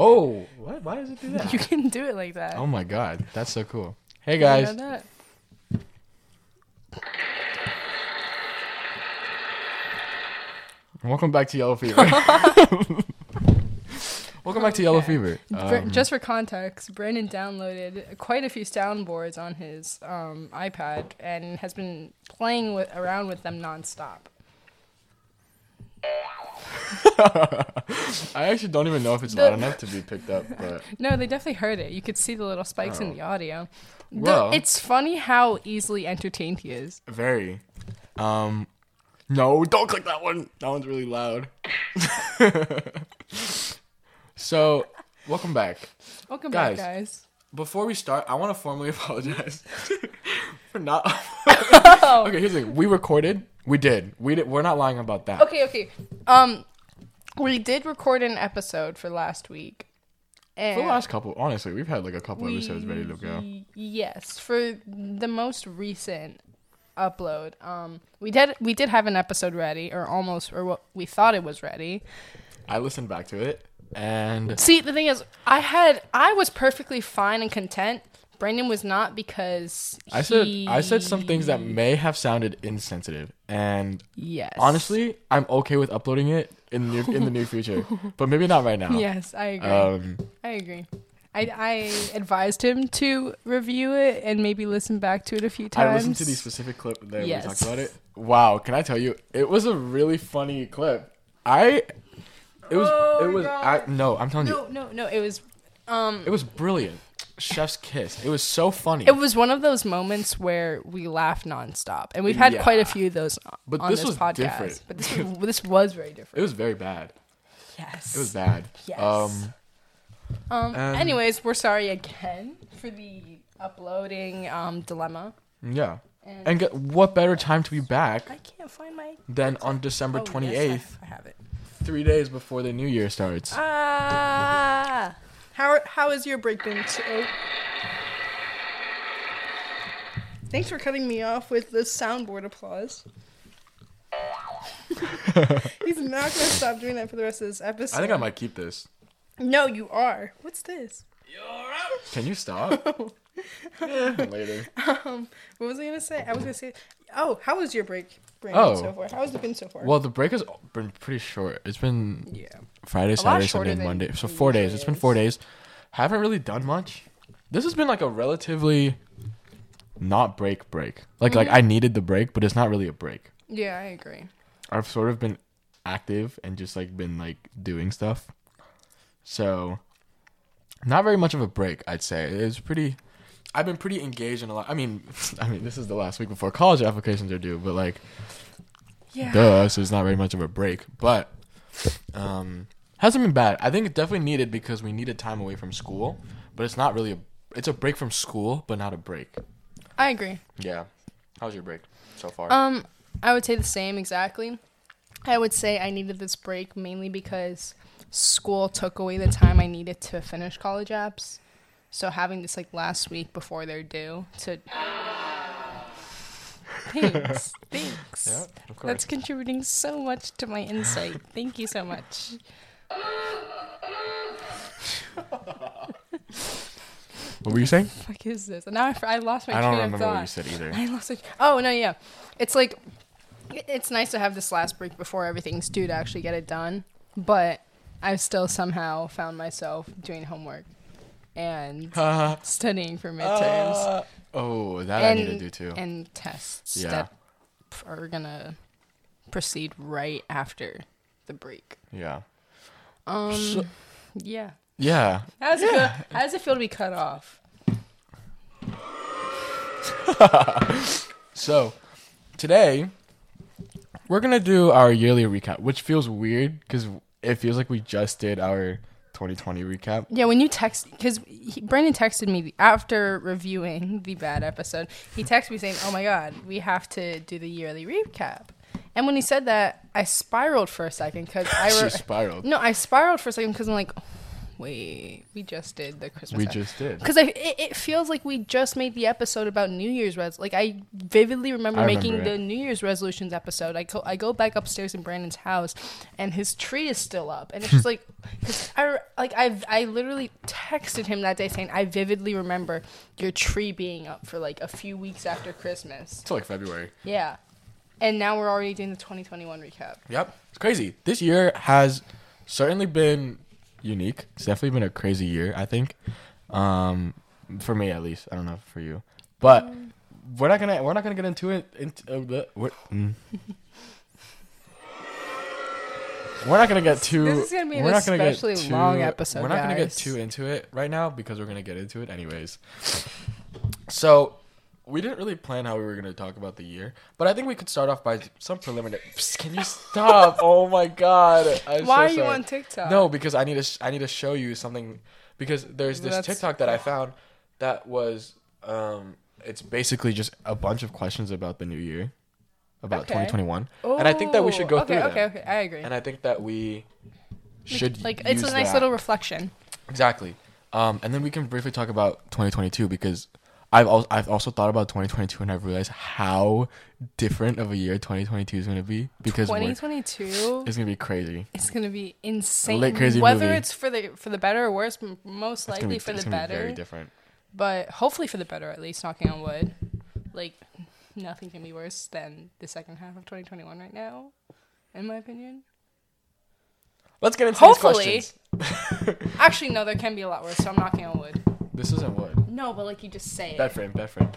Oh, what? Why does it do that? You can do it like that. oh my god, that's so cool. Hey Did you know guys, welcome back to Yellow Fever. welcome back to Yellow Okay. Fever. Br- Um, Just for context, Brandon downloaded quite a few soundboards on his um, iPad and has been playing with, around with them nonstop. I actually don't even know if it's The- loud enough to be picked up, but No, they definitely heard it. You could see the little spikes in Oh. the audio. The- Well- it's funny how easily entertained he is. very. Um, no, don't click that one. That one's really loud. so, welcome back. Welcome Guys. back, guys. Before we start, I want to formally apologize for not. Oh. okay, here's the thing. We recorded. We did. We did. We're not lying about that. Okay, okay. Um, we did record an episode for last week. And For the last couple, honestly, we've had like a couple episodes ready to go. Yes, for the most recent upload, um, we did we did have an episode ready, or almost, or what we thought it was ready. I listened back to it, and See, the thing is, I had I was perfectly fine and content. Brandon was not because I said I said some things that may have sounded insensitive, and yes, honestly, I'm okay with uploading it in the near, in the near future, but maybe not right now. yes, I agree. Um, I agree. I, I advised him to review it and maybe listen back to it a few times. I listened to the specific clip that Yes. we talked about it. Wow, can I tell you? It was a really funny clip. I, it was, Oh it was. I, no, I'm telling you, No, no, no. It was um it was brilliant. Chef's kiss. It was so funny. It was one of those moments where we laugh nonstop, and we've had Yeah. quite a few of those But on this this, was podcast. different. But this was, this was very different. it was very bad. yes. It was bad. Yes. Um, Um. and- anyways, we're sorry again for the uploading um dilemma. yeah. And, get, what better time to be back I can't find my. than on December Oh, yes, 28th, I, I have it. three days before the new year starts. Ah. How how has your break been? So- oh. Thanks for cutting me off with the soundboard applause. He's not gonna stop doing that for the rest of this episode. I think I might keep this. No, you are. What's this? Can you stop? Yeah, later. Um, what was I gonna say? I was gonna say, oh, how was your break, Oh. so far? How has it been so far? Well, the break has been pretty short. It's been yeah. Friday, Saturday, Sunday, Monday. So four days. usually It's been four days. Haven't really done much. This has been like a relatively not break break. Like like I needed the break, but it's not really a break. Yeah, I agree. I've sort of been active and just like been like doing stuff. So not very much of a break, I'd say. It was pretty I've been pretty engaged in a lot. I mean, I mean, this is the last week before college applications are due, but like Yeah. duh, so it's not very much of a break. But um hasn't been bad. I think it definitely needed because we needed time away from school, but it's not really a it's a break from school, but not a break. I agree. Yeah. How's your break so far? Um, I would say the same exactly. I would say I needed this break mainly because school took away the time I needed to finish college apps. So having this like last week before they're due to Thanks. Thanks. yeah, of course. That's contributing so much to my insight. Thank you so much. what were you saying? Fuck is this? And now I, f- I lost my I don't train of remember thought. what you said either. I lost it. Oh no, yeah. It's like it's nice to have this last break before everything's due to actually get it done, but I've still somehow found myself doing homework and studying for midterms Uh, oh, that and I need to do too. and tests Yeah. that are gonna proceed right after the break. yeah. Um, So- yeah. Yeah. How does it feel? How does it feel to be cut off? So, today we're going to do our yearly recap, which feels weird cuz it feels like we just did our 2020 recap. Yeah, when you text, because Brandon texted me after reviewing the bad episode, he texted me saying, "Oh my god, we have to do the yearly recap." And when he said that, I spiraled for a second because I She re- spiraled. no, I spiraled for a second because I'm like, Wait, we just did the Christmas. We ep- just did. Because it, it feels like we just made the episode about New Year's res. Like I vividly remember I making remember the. New Year's resolutions episode. I go I go back upstairs in Brandon's house, and his tree is still up, and it's just like, I like I I literally texted him that day saying I vividly remember your tree being up for like a few weeks after Christmas. Till like February. Yeah, and now we're already doing the 2021 recap. Yep. It's crazy. This year has certainly been unique. It's definitely been a crazy year, I think. Um for me at least. I don't know for you. But we're not gonna we're not gonna get into it into uh, the- we're, mm. We're not gonna get too. This is gonna be an we're not gonna get especially too- long episode, We're not gonna get too into it right now because we're gonna get into it anyways. So we didn't really plan how we were gonna talk about the year, but I think we could start off by some preliminary. Psst, Can you stop? oh my god! I'm Why so are you sorry. on TikTok? No, because I need to. Sh- I need to show you something. Because there's this That's- TikTok that I found that was. Um, it's basically just a bunch of questions about the new year, about Okay. 2021, and I think that we should go okay, through Okay, okay, I agree. And I think that we should like it's a use nice that. little reflection. Exactly. Um, and then we can briefly talk about 2022 because I've also I've also thought about 2022 and I've realized how different of a year 2022 is going to be because 2022 is going to be crazy. It's gonna be insane. Whether movie. it's for the for the better or worse, most likely be, for it's the gonna be better. very different. But hopefully for the better, at least. Knocking on wood. Like nothing can be worse than the second half of 2021 right now, in my opinion. Let's get into Hopefully. Actually, no, there can be a lot worse. So I'm knocking on wood. This isn't wood. No, but like you just say Bed it. frame, bed frame.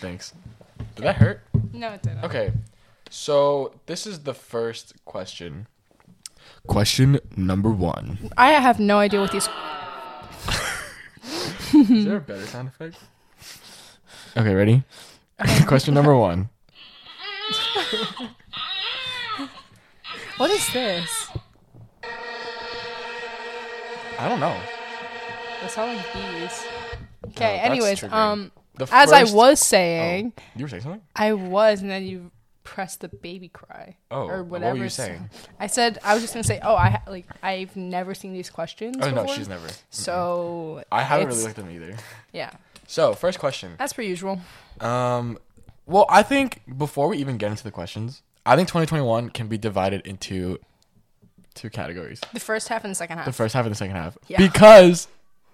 Thanks. Did that hurt? No, it didn't. Okay. So this is the first question. Question number one. I have no idea what these. Is there a better sound effect? Okay, ready? question number one. What is this? I don't know. They sound like bees. Okay. that's anyways, triggering. um, The as I first- was saying, Oh, you were saying something? I was, and then you pressed the baby cry. Oh, or what whatever. were you s- saying? I said I was just gonna say, oh, I ha- like I've never seen these questions. Oh no, before, she's never. So I haven't it's- really looked at them either. Yeah, So first question. as per usual. Um, well, I think before we even get into the questions, I think 2021 can be divided into two categories: The first half and the second half. the first half and the second half. Yeah. Because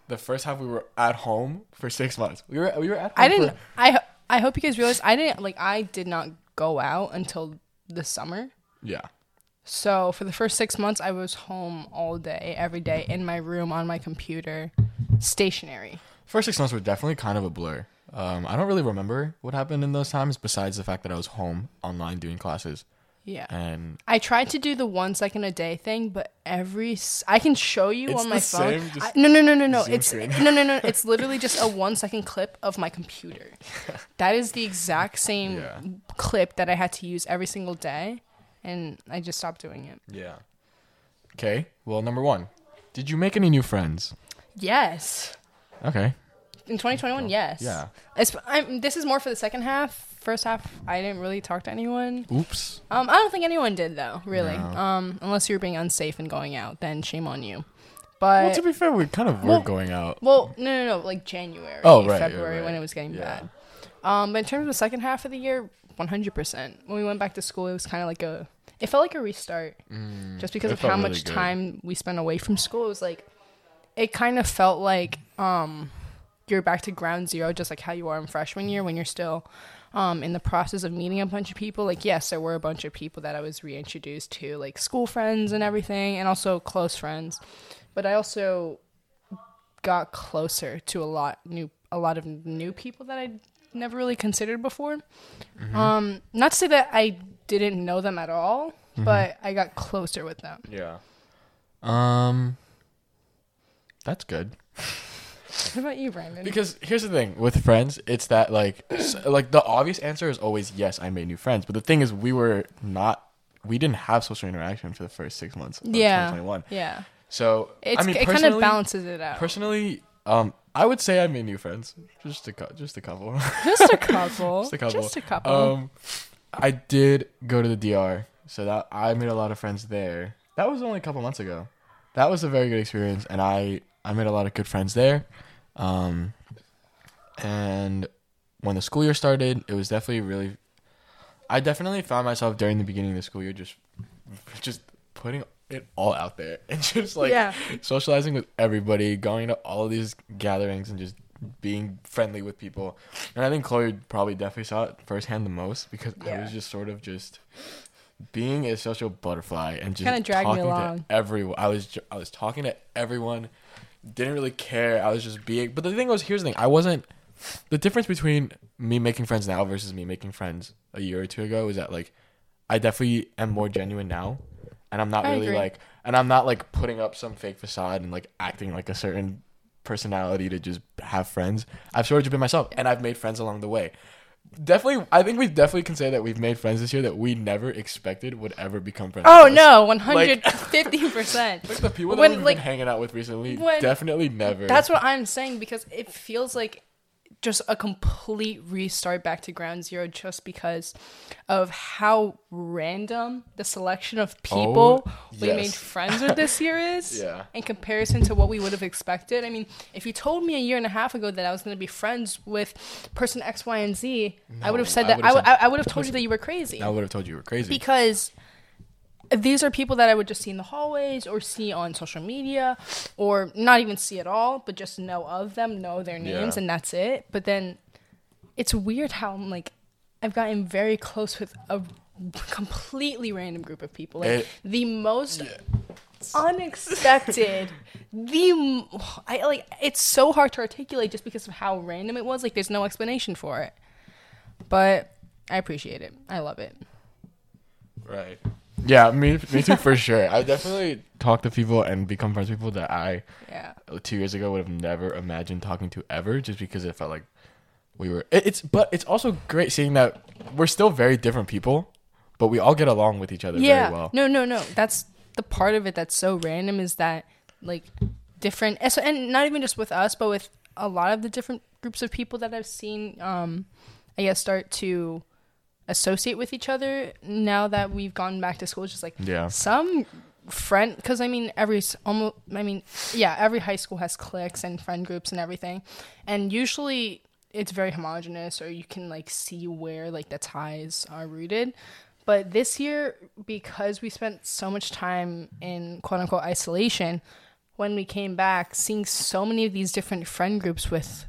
the first half we were at home for six months. We were we were at home. I didn't. For, I I hope you guys realize I didn't like I did not go out until the summer. yeah. So for the first six months, I was home all day, every day, in my room on my computer, stationary. First six months were definitely kind of a blur. Um, I don't really remember what happened in those times, besides the fact that I was home online doing classes, Yeah. and I tried to do the one second a day thing, but every s- I can show you It's on my the phone. same, just I- no, no, no, no, no. zoom It's screen. no, no, no. It's literally just a one second clip of my computer. that is the exact same Yeah. clip that I had to use every single day, and I just stopped doing it. yeah. Okay. Well, number one, did you make any new friends? Yes, Okay. in 2021, yes. Yeah. It's, I'm, this is more for the second half. First half, I didn't really talk to anyone. Oops. Um, I don't think anyone did though, really. No. Um, unless you were being unsafe and going out, then shame on you. But Well, to be fair, we kind of were going out. Well, no, no, no, like January, Oh, right, February right, when it was getting Yeah. bad. Um, but in terms of the second half of the year, one hundred percent. When we went back to school, it was kind of like a. It felt like a restart, just because Mm, of how really much good. time we spent away from school. It was like, it kind of felt like um, you're back to ground zero, just like how you are in freshman year when you're still um, in the process of meeting a bunch of people. Like, yes, there were a bunch of people that I was reintroduced to, like school friends and everything, and also close friends. But I also got closer to a lot new a lot of new people that I'd never really considered before. Um, not to say that I didn't know them at all, but I got closer with them. Yeah. Um. That's good. What about you, Brandon? Because here's the thing with friends, it's that like, like the obvious answer is always yes, I made new friends. But the thing is, we were not, we didn't have social interaction for the first six months of yeah, 2021. yeah. So It's, I mean, it kind of balances it out. Personally, um, I would say I made new friends. Just a, just a couple. Just a couple. just a couple. Just a couple. Um, I did go to the DR, so that I made a lot of friends there. That was only a couple months ago. that was a very good experience, and I I made a lot of good friends there. Um, and when the school year started, it was definitely really. I definitely found myself during the beginning of the school year just just putting it all out there and just like Yeah. socializing with everybody, going to all of these gatherings and just being friendly with people. And I think Chloe probably definitely saw it firsthand the most because I was just sort of just being a social butterfly and just Kinda dragged me talking along. to everyone. I was I was talking to everyone. Didn't really care. I was just being. But the thing was, here's the thing. I wasn't. The difference between me making friends now versus me making friends a year or two ago is that like I definitely am more genuine now, and I'm not I really agree. like, and I'm not like putting up some fake facade and like acting like a certain personality to just have friends. I've sort of just been myself, and I've made friends along the way. Definitely, I think we definitely can say that we've made friends this year that we never expected would ever become friends. Oh with us. no, one hundred fifty percent. Like the people that When, we've like, been hanging out with recently, when- definitely never. That's what I'm saying because it feels like just a complete restart back to ground zero just because of how random the selection of oh, people we yes. made friends with this year is Yeah. in comparison to what we would have expected. I mean, if you told me a year and a half ago that I was going to be friends with person X, Y, and Z, I would have said that. I would I would have told you that you were crazy I would have told you you were crazy. because these are people that I would just see in the hallways or see on social media or not even see at all, but just know of them, know their names, Yeah. and that's it. But then it's weird how I'm like, I've gotten very close with a completely random group of people. Like It- the most unexpected the I like it's so hard to articulate just because of how random it was like there's no explanation for it but i appreciate it i love it Right. Yeah, me, me too for sure. I definitely talk to people and become friends with people that I yeah two years ago would have never imagined talking to ever, just because it felt like we were. It, it's but it's also great seeing that we're still very different people, but we all get along with each other yeah very well. no no no that's the part of it that's so random is that like different and so- and not even just with us but with a lot of the different groups of people that i've seen um i guess start to associate with each other now that we've gone back to school it's just like Yeah. some friend because i mean every almost i mean yeah every high school has cliques and friend groups and everything. And usually it's very homogenous or you can like see where like the ties are rooted. But this year because we spent so much time in quote unquote isolation when we came back seeing so many of these different friend groups with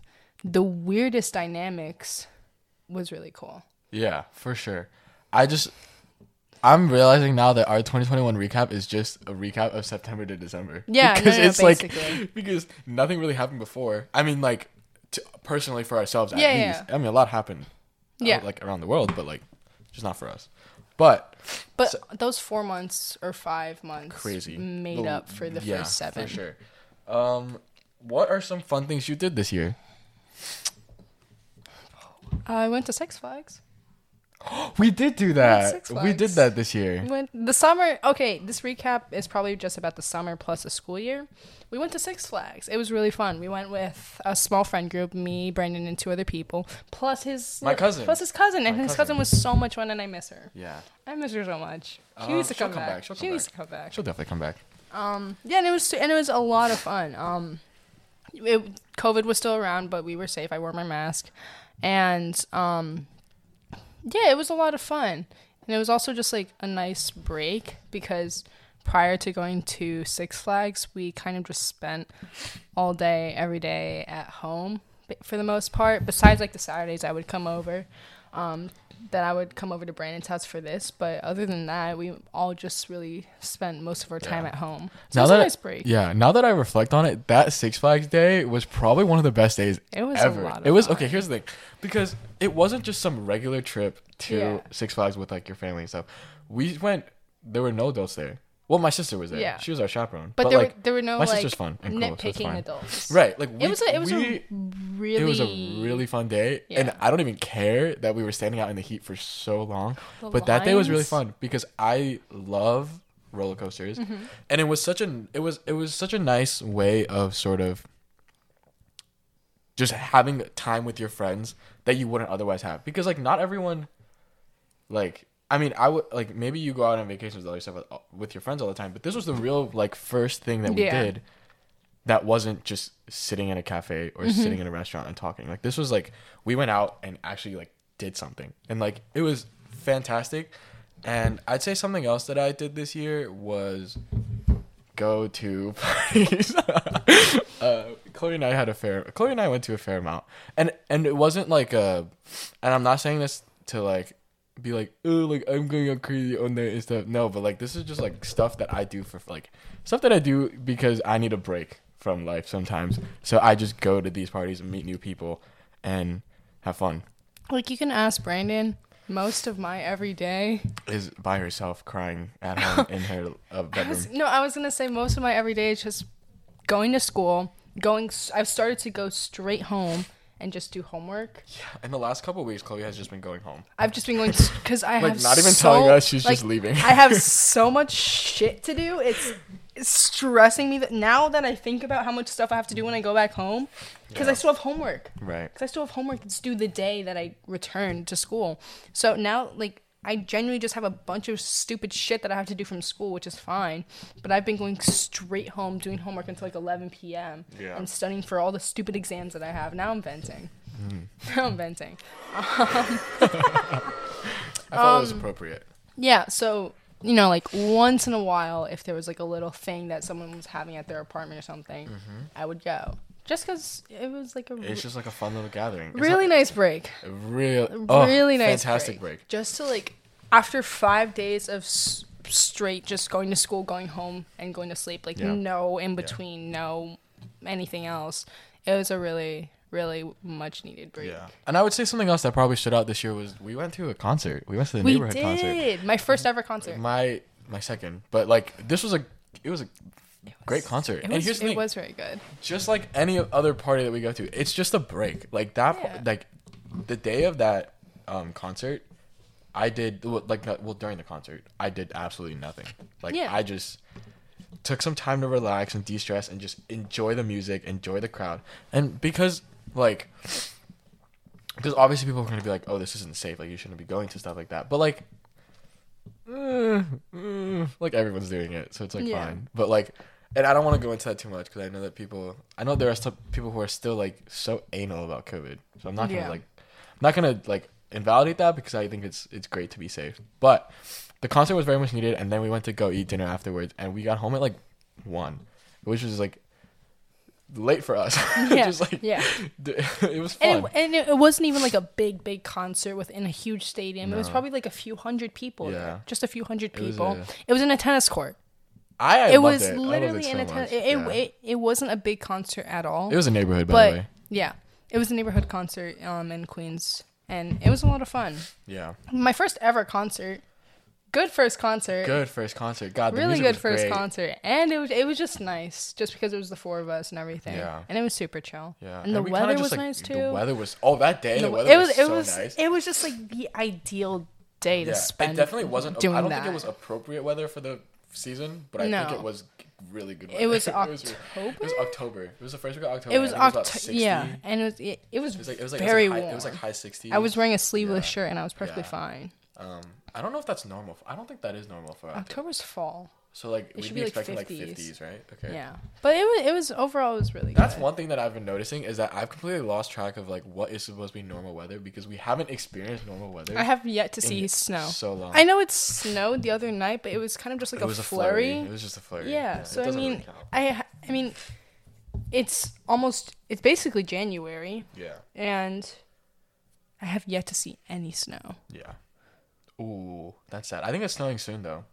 the weirdest dynamics was really cool Yeah, for sure. I just I'm realizing now that our 2021 recap is just a recap of September to December. Yeah, because no, no, it's like because nothing really happened before. I mean, like to, personally for ourselves at Yeah, least. yeah. I mean, a lot happened. uh, Yeah. like around the world, but like just not for us. But But So- those four months or five months crazy made The- up for the yeah, first seven. for sure. Um, what are some fun things you did this year? I went to Six Flags. We did do that. We did that this year. We went the summer. Okay, this recap is probably just about the summer plus the school year. We went to Six Flags. It was really fun. We went with a small friend group, me, Brandon, and two other people, plus his My cousin. plus his cousin, and My his cousin. cousin was so much fun, and I miss her. Yeah, I miss her so much. She Uh, needs to come, come back. back. She'll she come needs back. to come back. she'll definitely come back. Um, yeah, and it was and it was a lot of fun. Um, it, COVID was still around, but we were safe. I wore my mask, and um, yeah, it was a lot of fun. And it was also just like a nice break because prior to going to Six Flags, we kind of just spent all day, every day at home for the most part. Besides like the Saturdays, I would come over. Um, that I would come over to Brandon's house for this, but other than that, we all just really spent most of our time Yeah. at home. So Now it was that nice break. Yeah, now that I reflect on it, that Six Flags day was probably one of the best days It was a ever. lot of it was fun. okay. Here's the thing, because it wasn't just some regular trip to Yeah. Six Flags with like your family and stuff. We went. There were no adults there. Well, my sister was there. Yeah. she was our chaperone. But, there, like, were, there were no my like sister's fun and cool, so it's nitpicking fine. adults. right, like we, It was a, it was we, a really it was a really fun day, and I don't even care that we were standing out in the heat for so long. The but that day was really lines. fun because I love roller coasters, Mm-hmm. and it was such an it was it was such a nice way of sort of just having time with your friends that you wouldn't otherwise have because like not everyone like. I mean, I would like maybe you go out on vacations with other stuff with, with your friends all the time, but this was the real like first thing that we Yeah. did that wasn't just sitting in a cafe or Mm-hmm. sitting in a restaurant and talking. Like this was like we went out and actually like did something, and like it was fantastic. And I'd say something else that I did this year was go to parties. uh, Chloe and I had a fair. Chloe and I went to a fair amount, and and it wasn't like a. And I'm not saying this to like be like oh like I'm going out crazy on there and stuff. No, but like this is just like stuff that I do for like stuff that I do because I need a break from life sometimes. So I just go to these parties and meet new people and have fun. Like you can ask Brandon. Most of my everyday. Is by herself crying at home in her uh, I bedroom. was, no, I was gonna say most of my everyday is just going to school. Going. I've started to go straight home and just do homework. Yeah, in the last couple of weeks, Chloe has just been going home. I've just been going because I Like have not even so- telling us she's like, just leaving. I have so much shit to do. It's, it's stressing me that now that I think about how much stuff I have to do when I go back home, because I still have homework. right. Because I still have homework that's due the day that I return to school. So now, like, I genuinely just have a bunch of stupid shit that I have to do from school, which is fine. But I've been going straight home doing homework until like 11 p.m. Yeah. and studying for all the stupid exams that I have. Now I'm venting. Mm. Now I'm venting. I thought it was Um, appropriate. Yeah, so you know, like once in a while, if there was like a little thing that someone was having at their apartment or something, I would go. Just because it was like a. It's just like a fun little gathering. It's really not- nice break. real, oh, really nice fantastic break. Just to like after five days of s- straight just going to school, going home, and going to sleep, like Yeah. no in between, no anything else. It was a really, really much needed break. Yeah, and I would say something else that probably stood out this year was we went to a concert. We went to the We neighborhood concert. did my first ever concert. My my second, but like this was a it was a great concert. It and was, here's the it thing, was very good. just like any other party that we go to, it's just a break. Like that, Yeah. like the day of that um concert, I did well, like well during the concert, I did absolutely nothing. Like Yeah. I just took some time to relax and de-stress and just enjoy the music, enjoy the crowd, and because like. Because obviously people are gonna be like, "Oh, this isn't safe. Like you shouldn't be going to stuff like that." But like, eh, eh, like everyone's doing it, so it's like Yeah. fine. But like, and I don't want to go into that too much because I know that people, I know there are some people who are still like so anal about COVID. So I'm not gonna Yeah. like, I'm not gonna like invalidate that because I think it's it's great to be safe. But the concert was very much needed, and then we went to go eat dinner afterwards, and we got home at like one, which was like late for us. Yeah, Just like yeah. it was fun. And, it, and it, wasn't even like a big, big concert within a huge stadium. It was probably like a few hundred people. Yeah. Just a few hundred It was people. a- it was in a tennis court. I, it was it. Literally it in so a tennis. It, it, Yeah. it, it wasn't a big concert at all. It was a neighborhood, by but the way. yeah, it was a neighborhood concert um, in Queens, and it was a lot of fun. Yeah, My first ever concert. Good first concert. good first concert. God, the really good first great. concert, and it was it was just nice, just because it was the four of us and everything. Yeah. and it was super chill. Yeah, and the we weather was like, nice too. The weather was oh that day the, The- weather it was, was it so was nice. it was just like the ideal day to spend. it definitely wasn't. doing I don't that. think it was appropriate weather for the season, but I think it was really good. It was. October. It was October. It was the first week of October. It was I think about October. Yeah, and it was it, it was, It was like it was like very it was like high, warm. It was like high 60s. I was wearing a sleeveless Yeah. shirt and I was perfectly Yeah. fine. Um, I don't know if that's normal. I don't think that is normal for October. October's fall. So like we'd should be, be, like, expecting 50s. like 50s, right? Okay. Yeah, but it was it was overall it was really That's good. one thing that I've been noticing is that I've completely lost track of like what is supposed to be normal weather because we haven't experienced normal weather. I have yet to see snow. So long. I know it snowed the other night, but it was kind of just like it a was flurry. It was just a flurry. Yeah, it so I mean, really. I I mean, it's almost it's basically January, yeah, and I have yet to see any snow. yeah. Ooh, that's sad. I think it's snowing soon though.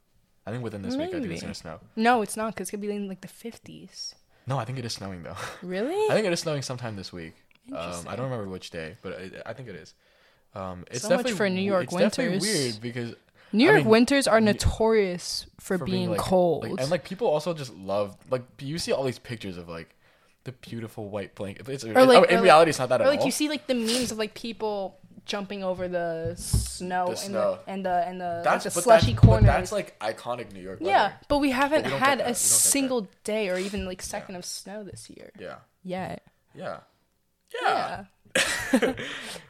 I think within this week, I think it's gonna snow. No, it's not because it's gonna be in like the fifties. No, I think it is snowing though. Really? I think it is snowing sometime this week. Um, I don't remember which day, but I, I think it is. Um, it's So much definitely for New York it's definitely winters. weird because New I York mean, winters are notorious for, for being, like- cold. like- and like people also just love like you see all these pictures of like the beautiful white blanket. It's, like- oh, in or like- reality, it's not that or at like all. you see like the memes of like people jumping over the snow, The and, snow. The, and the and the that's like the but slushy that's, corners. That's like iconic New York. yeah, but we haven't we had that. We don't a single day or even like second of snow this year yeah, yet. yeah, yeah. Yeah. All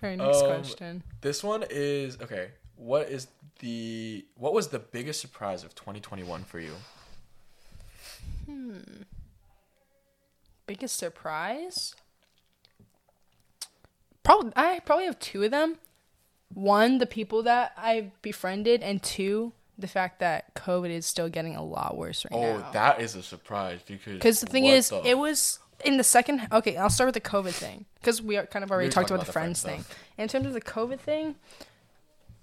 right, next Um, question. This one is okay. what is the what was the biggest surprise of 2021 for you? Biggest surprise? Probably I probably have two of them. One, the people that I befriended, and two, the fact that COVID is still getting a lot worse right Oh, now. Oh, that is a surprise because Because the thing is, the it was in the second. Okay, I'll start with the COVID thing because we are kind of already were talked about, about the friends thing. In terms of the COVID thing,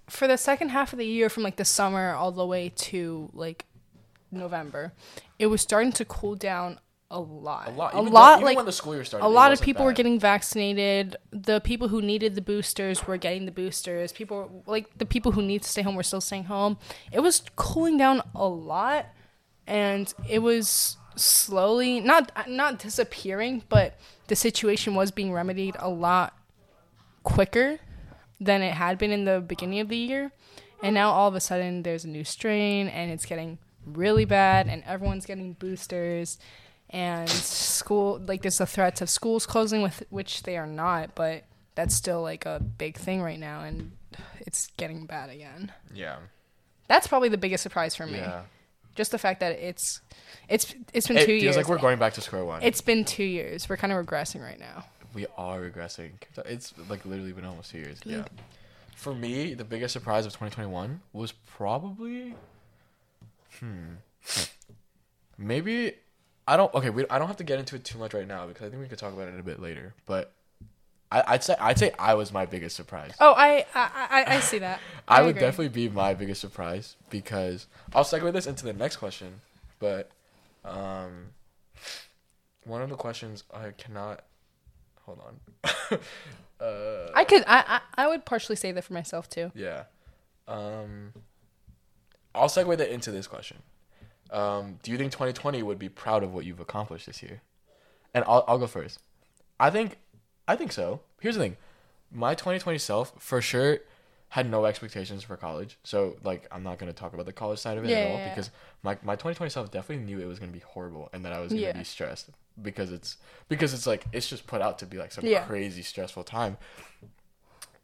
for the second half of the year, from like the summer all the way to like November, it was starting to cool down a lot. a lot. A lot. though- even like when the school year started, a lot of people were getting vaccinated. The people who needed the boosters were getting the boosters. People like the people who need to stay home were still staying home. It was cooling down a lot, and it was slowly not not disappearing, but the situation was being remedied a lot quicker than it had been in the beginning of the year. And now all of a sudden there's a new strain and it's getting really bad and everyone's getting boosters and school like there's the threats of schools closing with which they are not, but that's still like a big thing right now and it's getting bad again. Yeah. That's probably the biggest surprise for me. Yeah. Just the fact that it's it's it's been It two feels years. like we're going back to square one. it's been two years. We're kind of regressing right now. we are regressing. It's like literally been almost two years. Yeah. For me, the biggest surprise of 2021 was probably, hmm, maybe I don't. Okay, we I don't have to get into it too much right now because I think we could talk about it a bit later. But I, I'd say I'd say I was my biggest surprise. Oh, I I I, I see that. I, would agree. definitely be my biggest surprise because I'll segue this into the next question. But um, one of the questions I cannot hold on. uh, I could I, I I would partially say that for myself too. yeah. Um, I'll segue that into this question. Um, do you think 2020 would be proud of what you've accomplished this year? And I'll I'll go first. I think I think so. Here's the thing. My 2020 self for sure had no expectations for college. So like I'm not going to talk about the college side of it Yeah, at all yeah. because my my 2020 self definitely knew it was going to be horrible and that I was going to Yeah. be stressed because it's because it's like it's just put out to be like some crazy stressful time.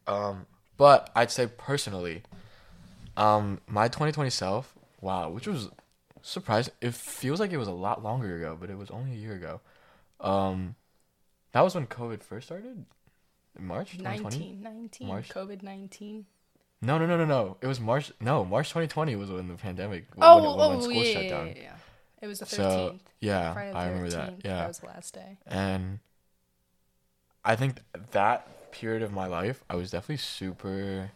Um but I'd say personally um my 2020 self, wow, which was surprising. It feels like it was a lot longer ago, but it was only a year ago. Um that was when COVID first started? In March 2020? 19, 19, March? COVID 19. No, no, no, no, no. It was March. No, March 2020 was when the pandemic. Oh, when, oh, when school yeah, shut down. yeah, yeah. It was the 13th. So yeah, Friday the I remember that. Yeah, That was the last day. and I think that period of my life, I was definitely super,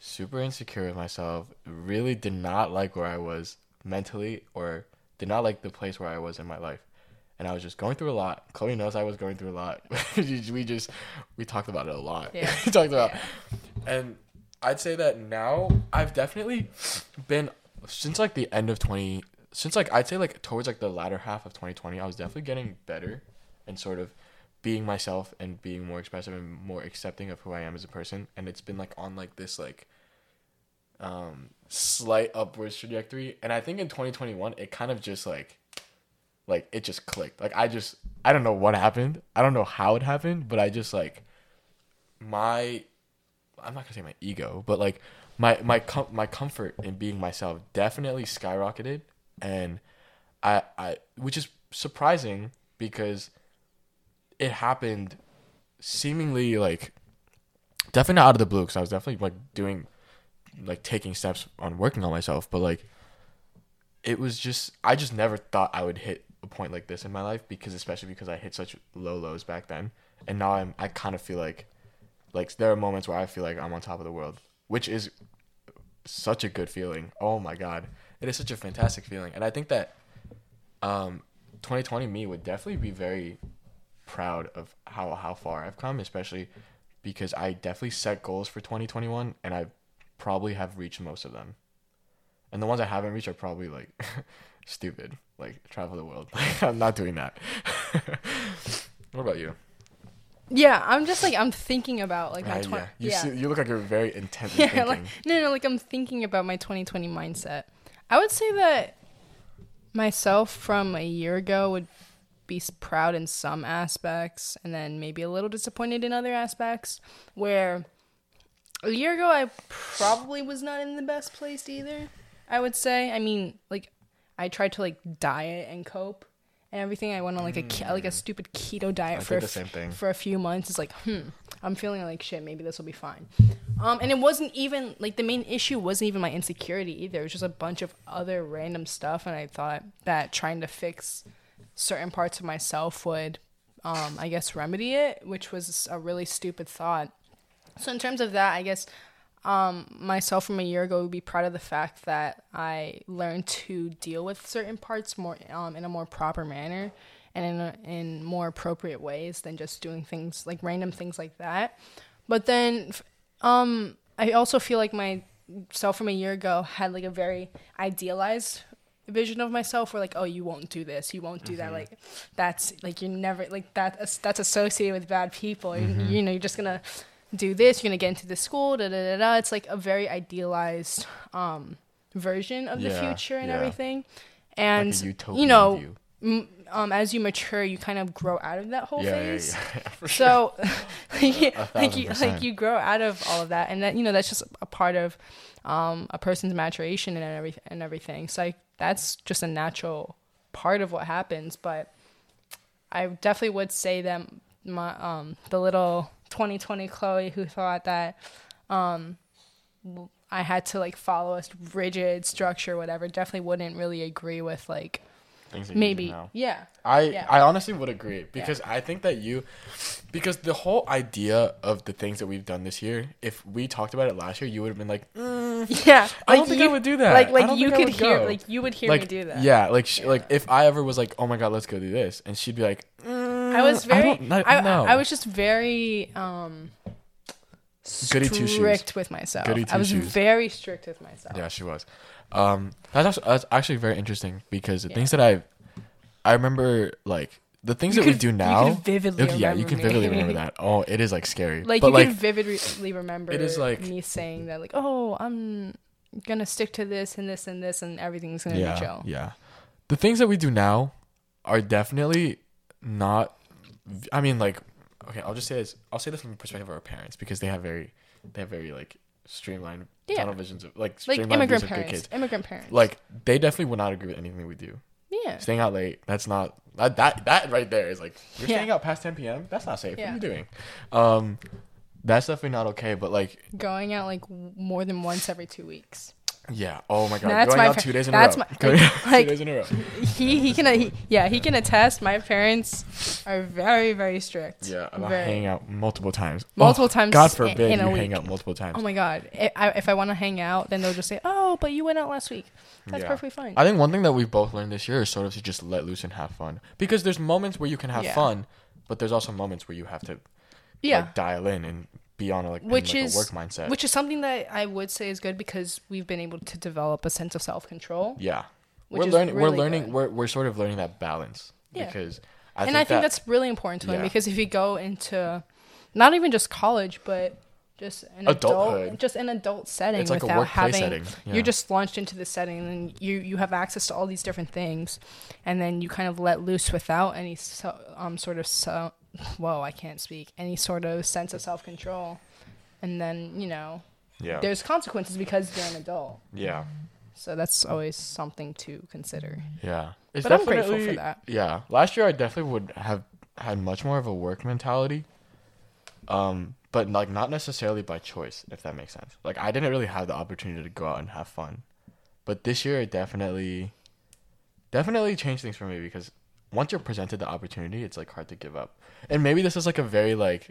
super insecure with myself. Really did not like where I was mentally, or did not like the place where I was in my life. And I was just going through a lot. Chloe knows I was going through a lot. we just we talked about it a lot. Yeah. we talked about, Yeah. and I'd say that now I've definitely been since like the end of twenty since like I'd say like towards like the latter half of 2020, I was definitely getting better and sort of being myself and being more expressive and more accepting of who I am as a person. And it's been like on like this like um slight upwards trajectory. And I think in 2021 it kind of just like like it just clicked. Like I just I don't know what happened. I don't know how it happened, but I just like my I'm not gonna say my ego, but like my my com- my comfort in being myself definitely skyrocketed, and I I which is surprising because it happened seemingly like definitely out of the blue because I was definitely like doing like taking steps on working on myself, but like it was just I just never thought I would hit a point like this in my life because especially because I hit such low lows back then, and now I'm I kind of feel like like there are moments where I feel like I'm on top of the world, which is such a good feeling. Oh my god, it is such a fantastic feeling, and I think that um, 2020 me would definitely be very proud of how how far I've come, especially because I definitely set goals for 2021, and I probably have reached most of them, and the ones I haven't reached are probably like stupid, like travel the world. I'm not doing that. what about you? Yeah, I'm just like I'm thinking about like my twen- yeah, you yeah. see, you look like you're very intently yeah, thinking. like no, no, like I'm thinking about my 2020 mindset. I would say that myself from a year ago would be proud in some aspects, and then maybe a little disappointed in other aspects. Where a year ago, I probably was not in the best place either. I would say. I mean, like, I tried to like diet and cope and everything. I went on like a ke- like a stupid keto diet I for did the same thing. for a few months. It's like, hmm, I'm feeling like shit. Maybe this will be fine. Um, and it wasn't even like the main issue wasn't even my insecurity either. It was just a bunch of other random stuff, and I thought that trying to fix certain parts of myself would, um, I guess, remedy it, which was a really stupid thought. So in terms of that, I guess um, myself from a year ago would be proud of the fact that I learned to deal with certain parts more um, in a more proper manner and in a, in more appropriate ways than just doing things like random things like that. But then, um, I also feel like myself from a year ago had like a very idealized vision of myself where like oh you won't do this you won't do that like that's like you're never like that that's associated with bad people. You, you know you're just gonna do this you're gonna get into this school da da da da. It's like a very idealized um version of the Yeah, future and yeah. everything. And like utopian you know view. m- um as you mature you kind of grow out of that whole phase. yeah, for sure. so like thousand you like you grow out of all of that. And that you know that's just a part of um a person's maturation and every and everything. So like that's just a natural part of what happens. But i definitely would say that my um the little 2020 chloe who thought that um w- i had to like follow a rigid structure whatever definitely wouldn't really agree with like Things that maybe yeah I Yeah. I honestly would agree because I think that you because the whole idea of the things that we've done this year, if we talked about it last year, you would have been like, mm, yeah I don't think I would do that. like like you could hear go. like you would hear like me do that yeah, like sh- Yeah. like if I ever was like, oh my god, let's go do this, and she'd be like, mm, I was very. I, don't kn- I, know. was just very um Goody two shoes. strict with myself. Goody I was shoes. very strict with myself. Yeah, she was. Um, that's actually, that's actually very interesting because the Yeah. things that I, I remember like the things You that we could- do you now. could vividly Okay, yeah, you remember can me. vividly remember that. Oh, it is like scary. Like but you like can vividly remember it is like- me saying that, like, oh, I'm gonna stick to this and this and this, and everything's gonna yeah, be chill. yeah. The things that we do now are definitely not. I mean, like, okay, I'll just say this. I'll say this from the perspective of our parents because they have very, they have very like streamlined Yeah. tunnel visions of like Like immigrant parents. kids. Immigrant parents. Like they definitely would not agree with anything we do. yeah. Staying out late, that's not that that, that right there is like you're Yeah. staying out past 10 p.m. That's not safe. What are you doing? Um, that's definitely not okay. But like, Going out like more than once every two weeks. Yeah. Oh my god, That's going my out two days in that's a row. my- Going like- two days in a row. He he can he, yeah he can attest. My parents are very very strict. Yeah, about Very- hanging out multiple times. Oh, multiple Oh, times God forbid you hang out multiple times. Oh my god! I, I, if I want to hang out, then they'll just say, "Oh, but you went out last week." That's Yeah. perfectly fine. I think one thing that we've both learned this year is sort of to just let loose and have fun. Because there's moments where you can have Yeah. fun, but there's also moments where you have to yeah, like dial in and be on a, like, in, which like, is a work mindset. which is something that I would say is good because we've been able to develop a sense of self control. yeah, which we're is learning. we're learning. good. We're we're sort of learning that balance. Yeah. Because I and think I think that, that's really important to learn Yeah. because if you go into not even just college, but just an Adulthood. adult, just an adult setting like without having, yeah. you're just launched into the setting and you you have access to all these different things, and then you kind of let loose without any so, um sort of so, whoa I can't speak any sort of sense of self control, and then you know yeah, there's consequences because you're an adult. yeah, So that's always something to consider. yeah. It's But I'm grateful for that. Yeah, last year I definitely would have had much more of a work mentality. Um, but like not necessarily by choice, if that makes sense. Like I didn't really have the opportunity to go out and have fun, but this year it definitely, definitely changed things for me because once you're presented the opportunity, it's like hard to give up. And maybe this is like a very like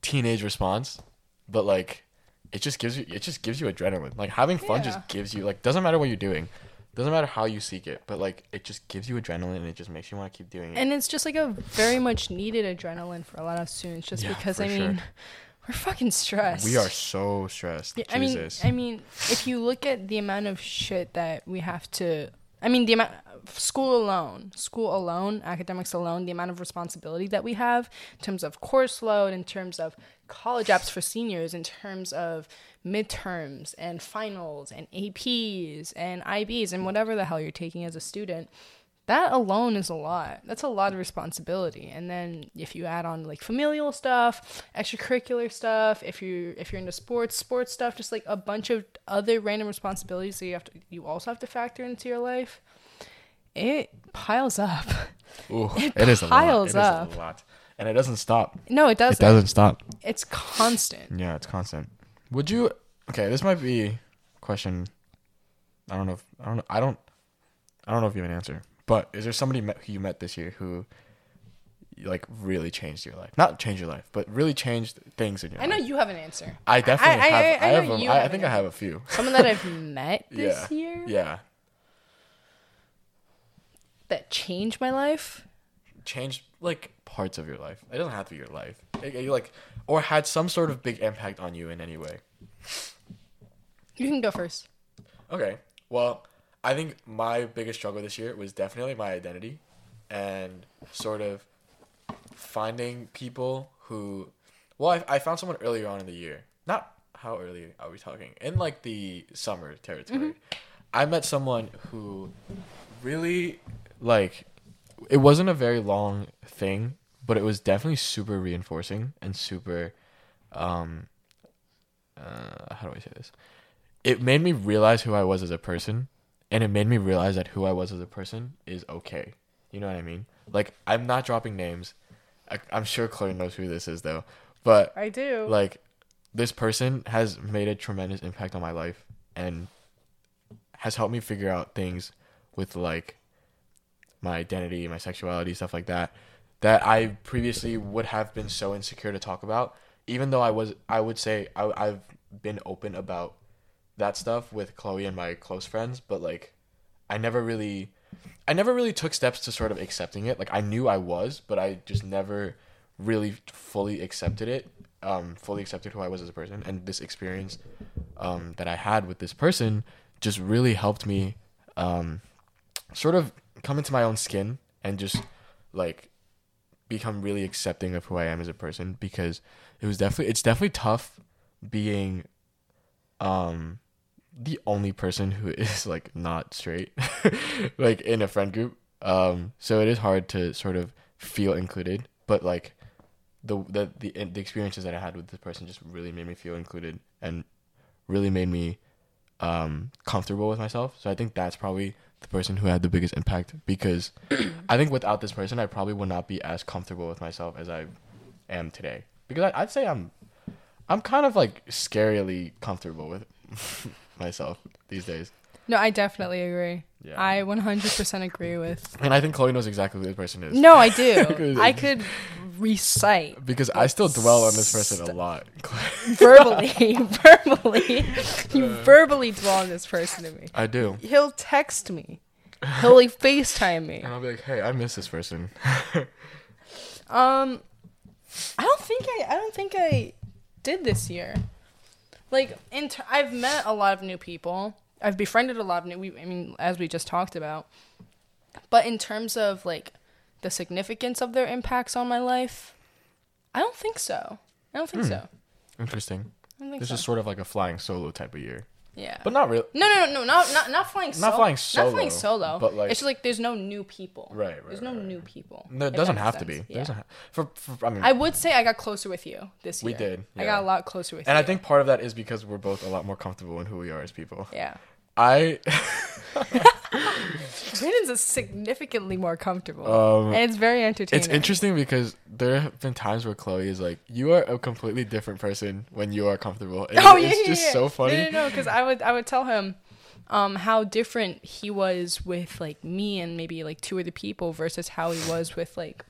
teenage response, but like it just gives you it just gives you adrenaline. Like having fun Yeah. just gives you like doesn't matter what you're doing. Doesn't matter how you seek it, but like it just gives you adrenaline and it just makes you want to keep doing it. And it's just like a very much needed adrenaline for a lot of students, just Yeah, because I sure. mean, we're fucking stressed. we are so stressed. Yeah, I mean, I mean, if you look at the amount of shit that we have to, I mean, the amount school alone, school alone, academics alone, the amount of responsibility that we have in terms of course load, in terms of college apps for seniors, in terms of midterms and finals and APs and IBs and whatever the hell you're taking as a student. that alone is a lot. That's a lot of responsibility. And then if you add on like familial stuff, extracurricular stuff, if you if you're into sports, sports stuff, just like a bunch of other random responsibilities that you have to you also have to factor into your life, it piles up. Ooh, It it is a lot. piles It is up. a lot, and it doesn't stop. No, it It doesn't. It doesn't stop. It's constant. Yeah, it's constant. Would you? Okay, this might be a question. I don't know. If, I don't. know. I don't. I don't know if you have an answer. But is there somebody met, who you met this year who, like, really changed your life? Not changed your life, but really changed things in your I know you have an answer. I definitely I- I- have. I- I, I have. know a- I- I have think an I have a few. Someone that I've met this Yeah. year Yeah, that changed my life. changed like parts of your life. It doesn't have to be your life. It- it, like, or had some sort of big impact on you in any way. You can go first. Okay. Well, I think my biggest struggle this year was definitely my identity and sort of finding people who. Well, I, I found someone earlier on in the year. Not how early are we talking? In like the summer territory. Mm-hmm. I met someone who really, like, it wasn't a very long thing, but it was definitely super reinforcing and super. Um, uh, how do I say this? it made me realize who I was as a person, and it made me realize that who I was as a person is okay. You know what I mean? Like I'm not dropping names. I, I'm sure Chloe knows who this is though, but I do. like this person has made a tremendous impact on my life and has helped me figure out things with like my identity, my sexuality, stuff like that that I previously would have been so insecure to talk about. Even though I was, I would say I, I've been open about that stuff with Chloe and my close friends, but like I never really, I never really took steps to sort of accepting it. Like I knew I was, but I just never really fully accepted it. Um, fully accepted who I was as a person, and this experience um, that I had with this person just really helped me um, sort of come into my own skin and just like become really accepting of who I am as a person because it was definitely it's definitely tough being um the only person who is like not straight like in a friend group. Um so it is hard to sort of feel included but like the the the, the experiences that I had with this person just really made me feel included and really made me um comfortable with myself. So I think that's probably the person who had the biggest impact because I think without this person I probably would not be as comfortable with myself as I am today because I, I'd say I'm I'm kind of like scarily comfortable with myself these days. No, I definitely agree. Yeah. I 100% agree with. And I think Chloe knows exactly who this person is. No, I do. I could recite Because I still dwell on this person a lot. verbally, verbally. You verbally dwell on this person to me. I do. He'll text me. He'll like FaceTime me. And I'll be like, hey, I miss this person. Um, I don't think I. I don't think I did this year. Like, in ter- I've met a lot of new people. I've befriended a lot of new. We, I mean, as we just talked about. But in terms of like the significance of their impacts on my life, I don't think so. I don't think hmm. so. Interesting. I don't think This so. is sort of like a flying solo type of year. yeah. But not really. no, no, no, no, not not not flying. Solo. Not flying solo. Not flying solo, but, like- it's just like there's no new people. Right, right, There's no right, new people. No, it doesn't have makes to be. Yeah. doesn't ha- for, for, I mean, I would say I got closer with you this year. We did, I got a lot closer with and you. And I think part of that is because we're both a lot more comfortable in who we are as people. Yeah. I Brandon's is significantly more comfortable. Um, and it's very entertaining. It's interesting because there have been times where Chloe is like, "You are a completely different person when you are comfortable." And Oh yeah, it's yeah, just yeah. so funny. No, no, no, because I would I would tell him um how different he was with like me and maybe like two other people versus how he was with like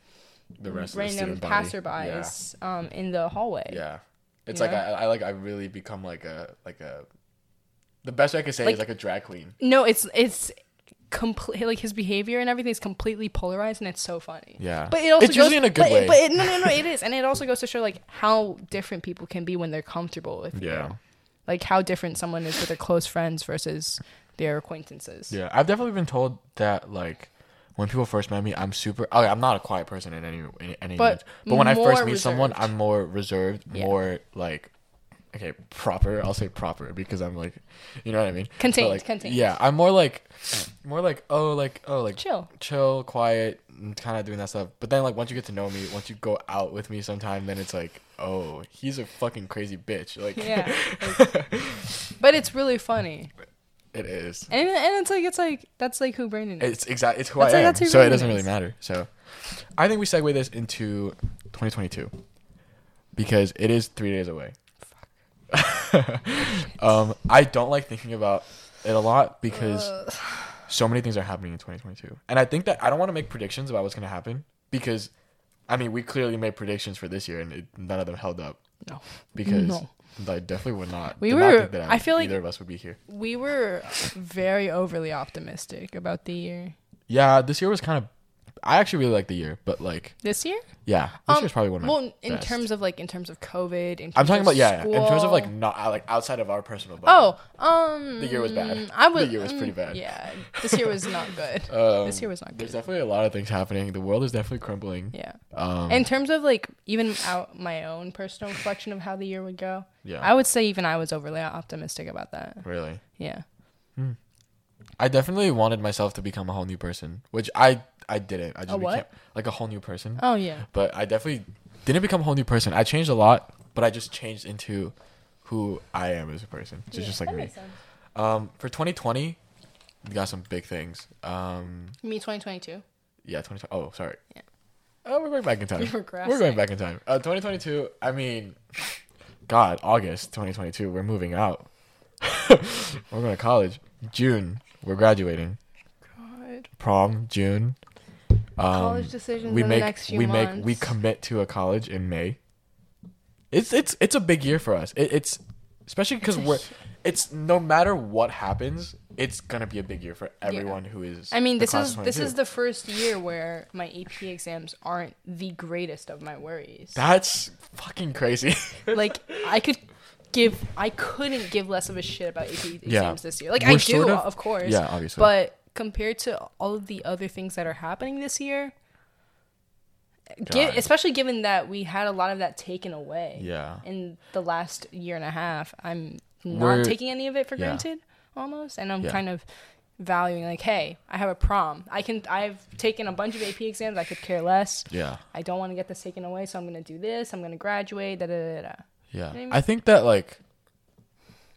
The rest random of the passerbys um in the hallway. Yeah, yeah. It's You like? I, I like I really become like a like a. The best way I could say Like- is like a drag queen. No, it's it's complete like his behavior and everything is completely polarized and it's so funny. Yeah, But it also it's goes, usually in a good but way. But it, no, no, no, it is, and it also goes to show like how different people can be when they're comfortable with you. yeah, Like how different someone is with their close friends versus their acquaintances. yeah. I've definitely been told that like when people first met me, I'm super. Oh, I'm not a quiet person in any in any But means. But when I first meet someone. I'm more reserved, Yeah. more like okay, proper. I'll say proper because I'm like, you know what I mean. Contained, like, contained. Yeah, I'm more like, more like oh like oh like Chill. chill, quiet, kind of doing that stuff. But then like once you get to know me, once you go out with me sometime, then it's like oh he's a fucking crazy bitch. Like Yeah. But it's really funny. it is. And and it's like it's like that's like who Brandon is. It's exactly It's who That's I like- am. who So it doesn't really matter. So I think we segue this into 2022 because it is three days away. um, I don't like thinking about it a lot because so many things are happening in 2022, and I think that I don't want to make predictions about what's going to happen because, I mean, we clearly made predictions for this year and it, none of them held up no. because No. I definitely would not. We did not were- think that I feel like- either of us would be here. We were very overly optimistic about the year. Yeah, this year was kind of. I actually really like the year, but like, This year? yeah, this Um, year's probably one of my. Well, in best. terms of like in terms of COVID, in terms I'm talking about yeah, yeah, in terms of like not uh, like outside of our personal. bubble. Oh, um, The year was bad. I was. The year was pretty bad. Yeah, this year was not good. Um, this year was not good. There's definitely a lot of things happening. The world is definitely crumbling. Yeah. Um, In terms of like even out my own personal reflection of how the year would go, yeah, I would say even I was overly optimistic about that. really. Yeah. I definitely wanted myself to become a whole new person, which I I didn't. I just became like a whole new person. Oh yeah. But I definitely didn't become a whole new person. I changed a lot, but I just changed into who I am as a person. Just just like me. Um, for 2020, we got some big things. Um, Me 2022. yeah, 2020. Oh, sorry. Yeah. Oh, we're going back in time. You're We're going back in time. Uh, 2022. I mean, God, August 2022. We're moving out. we're going to college. June. We're graduating. God. Prom. June. Um, College decisions we in make the next few we months. make we commit to a college in May. It's it's it's a big year for us. It, it's especially because we're it's no matter what happens, it's gonna be a big year for everyone who is. I mean, this is this is the first year where my AP exams aren't the greatest of my worries. That's fucking crazy. like I could give I couldn't give less of a shit about AP exams Yeah. this year. Like We're I do, sort of- of, course. yeah, obviously. But compared to all of the other things that are happening this year, gi- God. especially given that we had a lot of that taken away yeah. in the last year and a half, I'm not We're- taking any of it for yeah. granted almost, and I'm Yeah. kind of valuing like, hey, I have a prom. I can. I've taken a bunch of AP exams. I could care less. Yeah. I don't want to get this taken away, so I'm gonna do this. I'm gonna graduate. Da da da da. Yeah. I mean- I think that like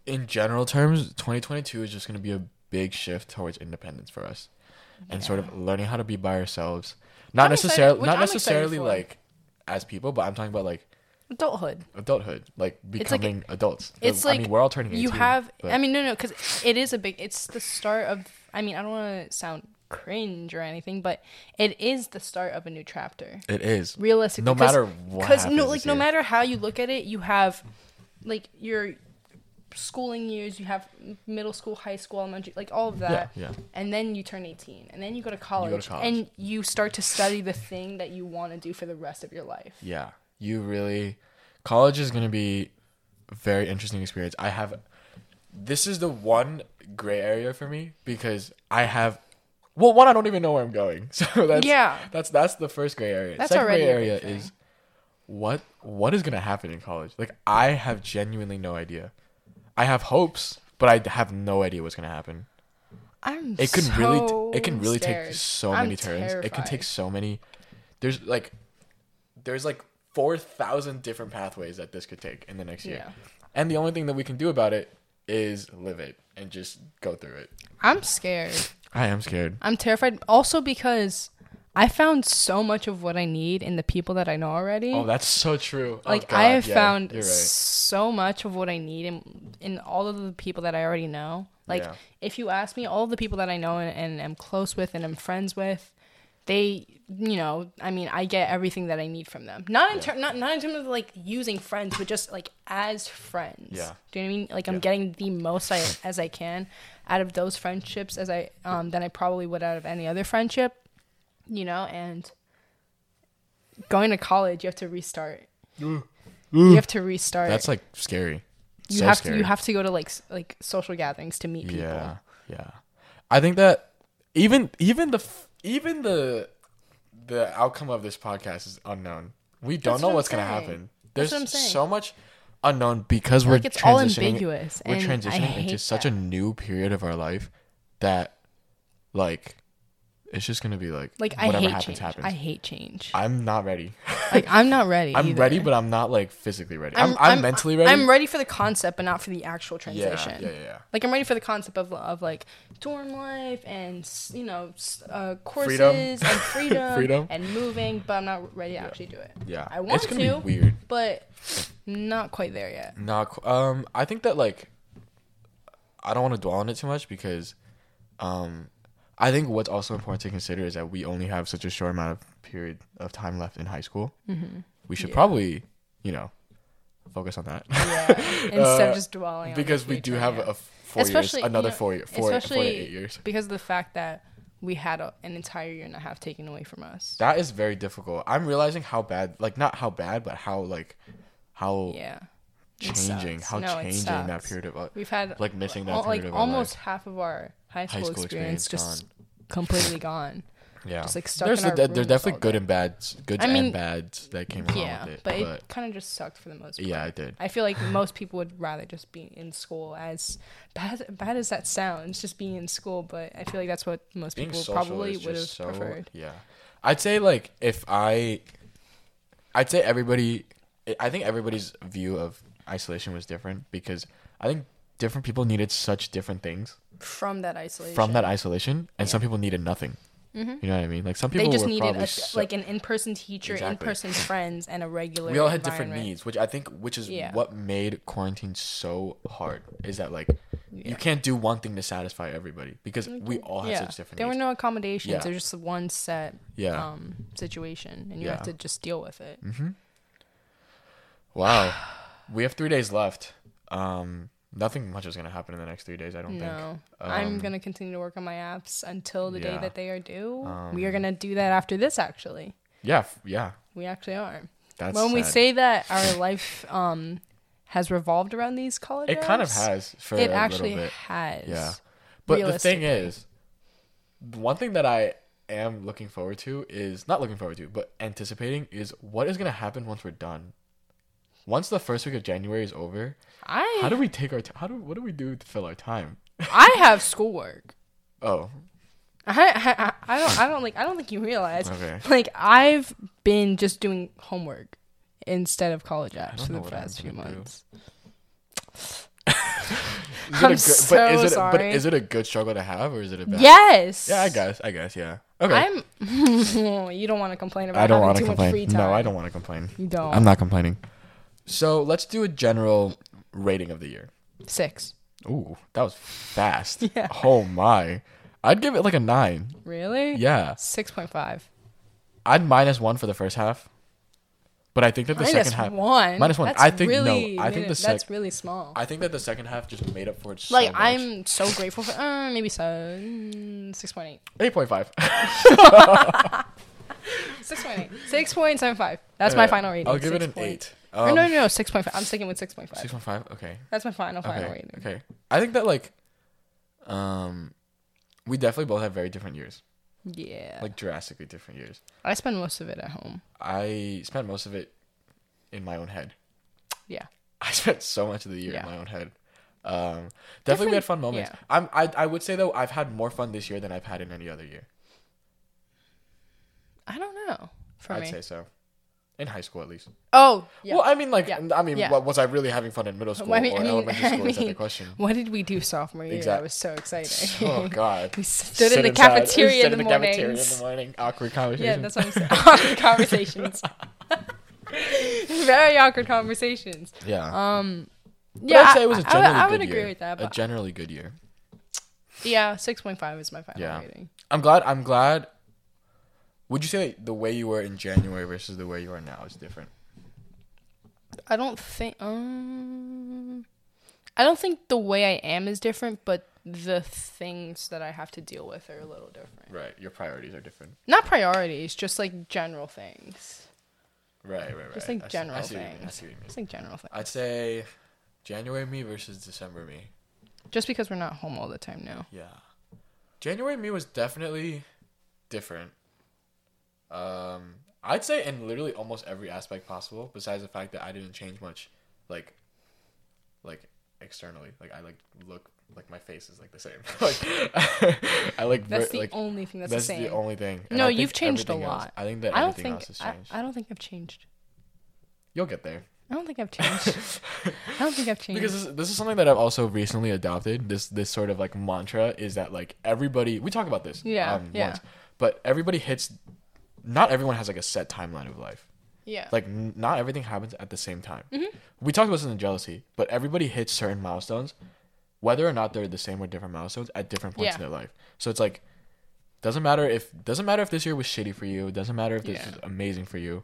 in general terms, 2022 is just going to be a big shift towards independence for us and sort of learning how to be by ourselves. Not I'm necessarily which not I'm necessarily like as people, but I'm talking about like Adulthood. adulthood, like It's like- becoming adults. it's I like mean, we're all turning 18. You have. but- I mean, no, no, because it is a big. It's the start of. I mean, I don't want to sound cringe or anything, but it is the start of a new chapter. it is. Realistically, No matter what Because no, like no matter how you look at it, you have like your schooling years. You have middle school, high school, elementary, like all of that. yeah. And then you turn 18, and then you go to college, college. and you start to study the thing that you want to do for the rest of your life. Yeah. You really college is going to be a very interesting experience. I have this is the one gray area for me because I have well, one I don't even know where I'm going. So that's Yeah. That's that's the first gray area. That's Second gray area is what what is going to happen in college? Like I have genuinely no idea. I have hopes, but I have no idea what's going to happen. I'm It can so really it can really take scared. so I'm many turns. It can take so many there's like there's like 4,000 different pathways that this could take in the next year. Yeah. And the only thing that we can do about it is live it and just go through it. I'm scared. I am scared. I'm terrified. Also because I found so much of what I need in the people that I know already. Oh, that's so true. Oh, like God, I have yeah, found right. so much of what I need in in all of the people that I already know. Like Yeah. if you ask me, all the people that I know and, and am close with and am friends with, they, you know, I mean, I get everything that I need from them. Not in Yeah. ter- not not in terms of like using friends, but just like as friends. Yeah. Do you know what I mean? Like I'm getting the most I, as I can out of those friendships as I um than I probably would out of any other friendship. You know, and going to college, you have to restart. Mm. Mm. you have to restart. That's like scary. you so have scary. to you have to go to like like social gatherings to meet people. Yeah, yeah. I think that even even the even the the outcome of this podcast is unknown. We don't That's know what what's gonna saying. happen. That's There's what I'm so much unknown because we're like it's all transitioning. ambiguous. We're transitioning into hate such a new period of our life that, like, it's just gonna be like like I whatever hate happens change. happens. I hate change. I'm not ready. like I'm not ready. I'm either. ready, but I'm not like physically ready. I'm, I'm, mentally ready. I'm ready for the concept, but not for the actual transition. yeah, yeah, yeah. Like I'm ready for the concept of of like dorm life and you know uh, courses Freedom. and freedom, Freedom. and moving, but I'm not ready to actually do it. Yeah, I want it's gonna to. be weird. But not quite there yet. Not qu- um I think that like I don't want to dwell on it too much because um I think what's also important to consider is that we only have such a short amount of period of time left in high school. Mm-hmm. We should Yeah. probably, you know, focus on that. Yeah. Instead Uh, of just dwelling because we do have yeah. a four Especially, years, another you know, four, year- four, four to especially eight years. because of the fact that we had a, an entire year and a half taken away from us. That is very difficult. I'm realizing how bad, like not how bad, but how like how Yeah. Changing, how No, changing that period of uh, We've had like missing that like of almost half of our high school, high school experience, experience, just gone. completely gone. Yeah, just, like, stuck there's in the, our there's definitely good and bad, good I mean, and bads that came along Yeah, with it. but, But, it kind of just sucked for the most part. yeah, it did. I feel like most people would rather just be in school as bad bad as that sounds, just being in school, but I feel like that's what most Being people probably would have so preferred. yeah. I'd say like if I, I'd say everybody. I think everybody's view of isolation was different because I think different people needed such different things From that isolation. from that isolation, and some people needed nothing. You know what I mean? Like some people Mm-hmm. they just needed a, so- like an in-person teacher, Exactly. in-person friends, and a regular. we all had different needs, which I think, which is Yeah. what made quarantine so hard. Is that like Yeah. you can't do one thing to satisfy everybody because we all have Yeah, such different there were no accommodations. Yeah. There's just one set yeah. um, situation, and you Yeah. have to just deal with it. Mm-hmm. Wow. we have three days left. Um, nothing much is gonna happen in the next three days. I don't think. No, I'm Um, gonna continue to work on my apps until the day that they are due. we Um, are gonna do that after this. Actually, Yeah. f- Yeah. we actually are. That's when we say that our life um has revolved around these college it kind of has for it a actually little bit. has. Yeah. But the thing is, one thing that I am looking forward to is not looking forward to, but anticipating is what is gonna happen once we're done. Once the first week of January is over, I how do we take our t- how do what do we do to fill our time? I have schoolwork. Oh, I, I I don't I don't like I don't think you realize okay. like I've been just doing homework instead of college apps for the past few months. I'm good, so but is it but is it a good struggle to have or is it a bad? Yes. Yeah, I guess. I guess. Yeah. Okay. I'm. you don't want to complain about I don't want to too much complain. free time. No, I don't want to complain. You don't. I'm not complaining. So let's do a general rating of the year. Six. Ooh, that was fast. Yeah. Oh my. I'd give it like a nine. Really? Yeah. Six point five. I'd minus one for the first half. But I think that the Minus second half one. Minus one. That's I think- no, I think the sec- that's really small. I think that the second half just made up for it so like much. I'm so grateful for uh, maybe so mm, six point eight. eight point five. Six point eight. Six point seven five. That's my final rating. I'll give it an eight. Um, no, no, no, six point five. I'm sticking with six point five. Six point five? Okay. That's my final final Okay. rating. Okay. I think that like um we definitely both have very different years. Yeah. Like drastically different years. I spend most of it at home. I spent most of it in my own head. Yeah. I spent so much of the year Yeah. in my own head. Um, definitely we had fun moments. yeah. I'm I I would say though I've had more fun this year than I've had in any other year. I don't know. For I'd me. say so. In high school at least. Oh, yeah. Well, I mean like Yeah. I mean Yeah. was I really having fun in middle school Well, I mean- or I mean- elementary I school is that the question. what did we do sophomore year? Exact- That was so exciting. Oh god. we stood in Sit the inside- cafeteria sit in the, in the cafeteria in the morning. Awkward conversations. Yeah, that's what I'm saying. awkward conversations. Very awkward conversations. yeah. Um, But yeah, I'd say it was a I- I would- generally I would, good agree year. with that. a generally good year. yeah, six point five is my final Yeah. rating. I'm glad. I'm glad. Would you say the way you were in January versus the way you are now is different? I don't think. Um, I don't think the way I am is different, but the things that I have to deal with are a little different. Right. Your priorities are different. Not priorities, just like general things. Right. Right. Right. Just like I general see mean, I things. see what you mean. Just like general things. I'd say January me versus December me. Just because we're not home all the time now. Yeah. January me was definitely different. Um, I'd say in literally almost every aspect possible, besides the fact that I didn't change much, like like externally. Like I like look like my face is like the same. like I like That's the like only thing that's, that's the same. the only thing. And No, you've changed a everything else- lot. I think that I don't everything think else has I, changed. I don't think I've changed. You'll get there. I don't think I've changed. I don't think I've changed. Because this, this is something that I've also recently adopted. This this sort of like mantra is that like everybody we talk about this Yeah, um, yeah. once, but everybody hits. Not everyone has like a set timeline of life. yeah. Like n- not everything happens at the same time. Mm-hmm. We talked about this in jealousy, but everybody hits certain milestones, whether or not they're the same or different milestones at different points Yeah. in their life. So it's like doesn't matter if doesn't matter if this year was shitty for you. Doesn't matter if this Yeah. is amazing for you.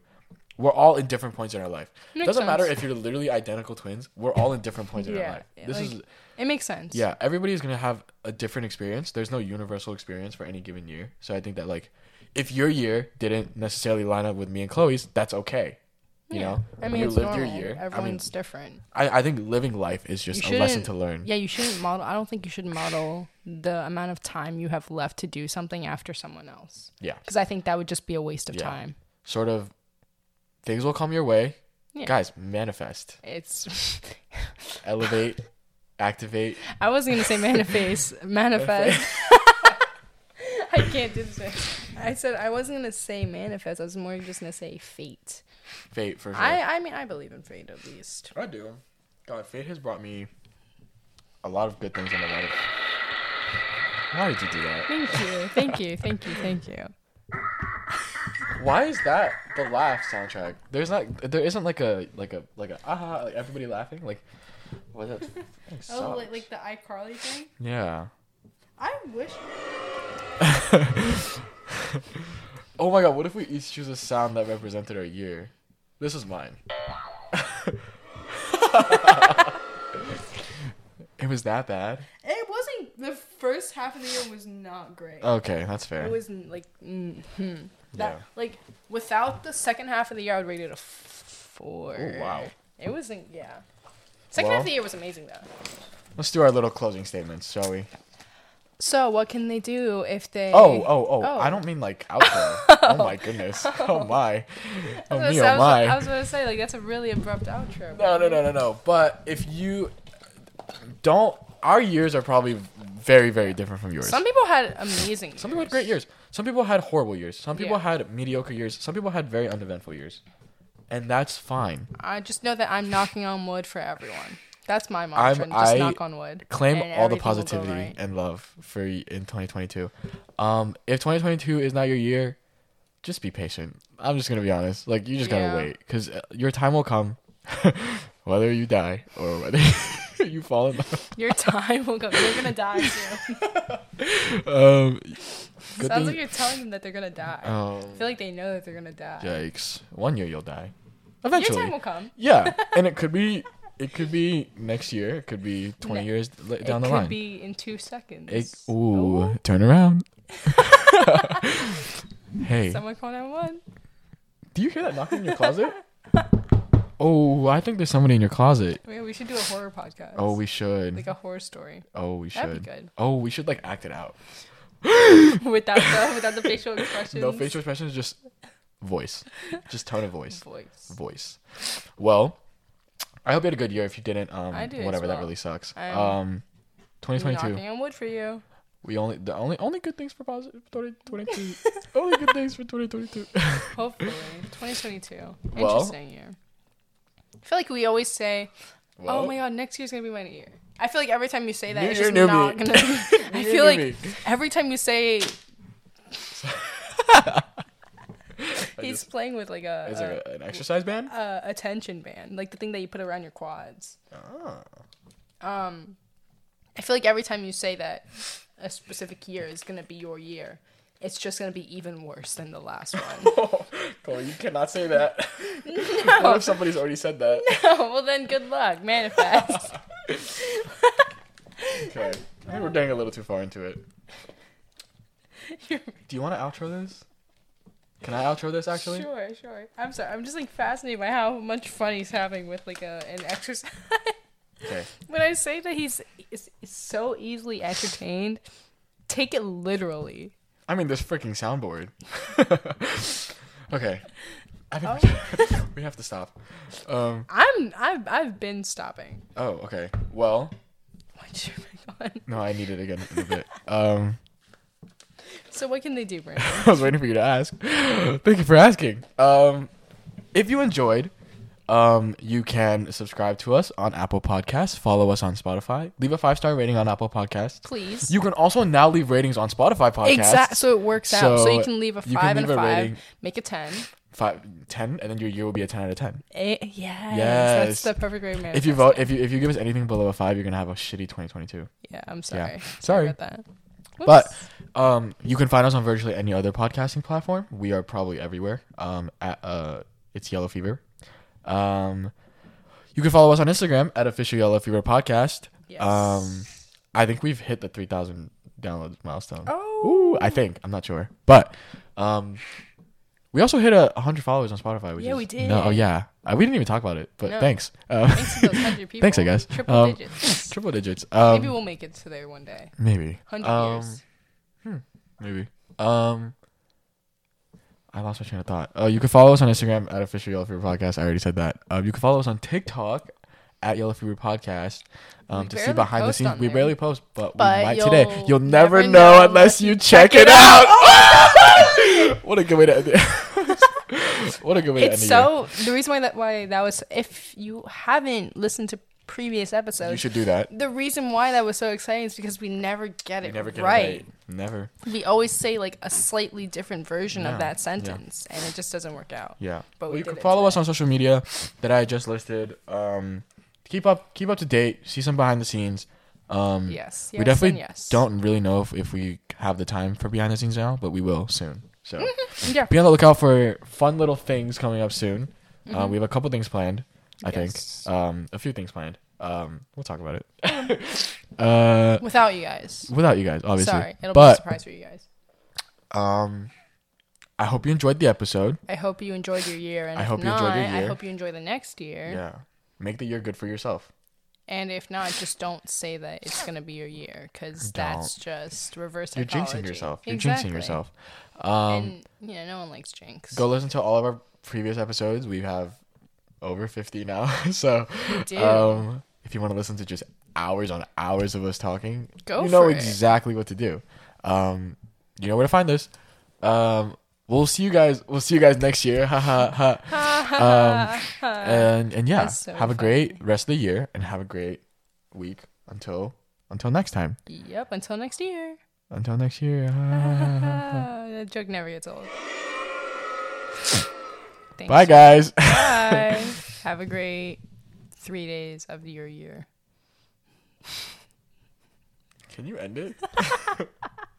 We're all in different points in our life. Makes doesn't matter if you're literally identical twins. We're all in different points in our life. This like- is it makes sense. yeah. Everybody's gonna have a different experience. There's no universal experience for any given year. So I think that like if your year didn't necessarily line up with me and Chloe's, that's okay. You Yeah. know, I mean, you it's lived normal. your year. I mean, Everyone's different. I, I think living life is just a lesson to learn. Yeah, you shouldn't model. I don't think you should model the amount of time you have left to do something after someone else. Yeah. Because I think that would just be a waste of Yeah. time. Sort of things will come your way. Yeah. Guys, manifest, It's. elevate, activate. I wasn't gonna say manifest. manifest. I can't do this. I said I wasn't gonna say manifest. I was more just gonna say fate. Fate for sure. I I mean I believe in fate at least. I do. God, fate has brought me a lot of good things and a lot of. Why did you do that? Thank you, thank you, thank you, thank you. Why is that the laugh soundtrack? There's not. There isn't like a like a like a ah like everybody laughing like. What that? fucking Oh, like, sucks. like the iCarly thing. Yeah. I wish. Oh my god! What if we each choose a sound that represented our year? This is mine. it was that bad. It wasn't. The first half of the year was not great. Okay, that's fair. It was like mm, hmm. that Yeah. like without the second half of the year, I would rate it a f- four. Oh, wow. It wasn't. Yeah. Second Well- half of the year was amazing though. Let's do our little closing statements, shall we? So what can they do if they? Oh, oh, oh! Oh. I don't mean like out there. oh my goodness! Oh, oh my! Oh I was, me! I Oh was- my! I was gonna say like that's a really abrupt outro. No, no, no, no, no. But if you don't, our years are probably very, very different from yours. Some people had amazing. Some people had great years. Some people had horrible years. Some people Yeah. had mediocre years. Some people had very uneventful years, and that's fine. I just know that I'm knocking on wood for everyone. That's my mantra. I'm- just I knock on wood. Claim all the everything will go positivity right. and love for y- in 2022. Um, if 2022 is not your year, just be patient. I'm just gonna be honest. Like you just gotta Yeah. wait because your time will come, whether you die or whether you fall in love. Your time will come. You're gonna die soon. Um, Sounds thing- like you're telling them that they're gonna die. um, I feel like they know that they're gonna die. yikes! One year you'll die. Eventually, Your Eventually, time will come. yeah, and it could be, it could be next year. It could be 20 Ne- years li- down the line. it the could line. be in two seconds. It, ooh, turn around. hey, Someone call 911. do you hear that knocking in your closet? oh, I think there's somebody in your closet. Wait, we should do a horror podcast. Oh, we should. like a horror story oh, we should. That'd be good. Oh, we should like act it out. without the without the facial expressions. No facial expressions, just voice, just tone of voice, voice. voice. Well, I hope you had a good year. If you didn't, um, I did whatever, that really sucks. I'm Um, 2022. Knocking on wood for you. We only the only only good things for positive 2022. only good things for 2022. Hopefully, 2022. Well- Interesting year. I feel like we always say, "Oh my god, next year's gonna be my year." I feel like every time you say that, it's just not me. gonna. Be, I feel like me. every time you say he's just- playing with like a, Is a, there an exercise band? a tension band, like the thing that you put around your quads. Oh. Um, I feel like every time you say that a specific year is gonna be your year, it's just gonna be even worse than the last one. Cole, you cannot say that. What if somebody's already said that? No. well, then good luck, manifest. Okay. I think we're getting a little too far into it. Do you want to outro this? Can I outro this actually? Sure, sure. I'm sorry. I'm just like fascinated by how much fun he's having with like a an exercise. Okay. when I say that he's is, is so easily entertained, take it literally. I mean, this freaking soundboard. okay. I think we have to stop. Um. I'm I've I've been stopping. Oh, okay. Well, Why'd you make on? no, I need it again in a bit. Um. So what can they do, Brandon? I was waiting for you to ask. Thank you for asking. Um, if you enjoyed, um, you can subscribe to us on Apple Podcasts, follow us on Spotify, leave a five star rating on Apple Podcasts. Please. You can also now leave ratings on Spotify podcasts. Exact. So it works out. So you can leave a you can five and leave a a five, rating. make a ten. Five, 10, and then your year will be a 10 out of 10. Eh, yes, Yes. That's the perfect way. to If you vote, if you if you give us anything below a 5, you're going to have a shitty 2022. yeah, I'm sorry. Sorry. about that. But um, you can find us on virtually any other podcasting platform. We are probably everywhere. Um, at uh, it's Yellow Fever. Um, you can follow us on Instagram at official Yellow Fever podcast. yes. Um, I think we've hit the three thousand downloads milestone. oh, Ooh, I think I'm not sure, but um, we also hit a hundred followers on Spotify. Which Yeah, is, we did. No, oh yeah, uh, we didn't even talk about it, but No. thanks. Um, thanks to those hundred people. Thanks, I guess. Triple Um, digits. triple digits. Um, Maybe we'll make it to there one day. maybe Hundred um, years. Maybe. Um, I lost my train of thought. Uh, you can follow us on Instagram at official Yellow Fever Podcast. I already said that. Um, you can follow us on TikTok at Yellow Fever Podcast. Um, to see behind the scenes. We barely post, but, But we might today. You'll never, never know, know unless you check, check it it out. what a good way to end it. what a good way It's to end year. so the reason why that why that was if you haven't listened to previous episodes You should do that. the reason why that was so exciting is because we never get it never get right. it right. Never. We always say like a slightly different version Yeah, of that yeah. sentence, and it just doesn't work out. Yeah. But well, we you can it follow us on social media that I just listed. Um, keep up, keep up to date. See some behind the scenes. Um, Yes, we definitely yes. don't really know if, if we have the time for behind the scenes now, but we will soon. So Yeah. be on the lookout for fun little things coming up soon. Uh, Mhm. we have a couple things planned. I Yes. think um, a few things planned. Um, we'll talk about it. uh, Without you guys. without you guys, obviously. Sorry, it'll be a surprise for you guys. um, I hope you enjoyed the episode. I hope you enjoyed your year, and I hope you enjoyed your year. I hope you enjoy the next year. Yeah, make the year good for yourself. And if not, just don't say that it's gonna be your year, because that's just reverse You're psychology. jinxing yourself. You're Exactly. jinxing yourself. Um, and you know, no one likes jinx. go listen to all of our previous episodes. We have over 50 now. so, um, if you want to listen to just hours on hours of us talking, Go you know for it. exactly what to do. Um, you know where to find us. Um, we'll see you guys. We'll see you guys next year. Ha ha ha. Um, and and yeah, so have a great rest of the year and have a great week until until next time. yep. Until next year. Until next year. Ha, ha, ha, ha. that joke never gets old. Thanks. Bye guys. Bye. Have a great three days of your year. Can you end it?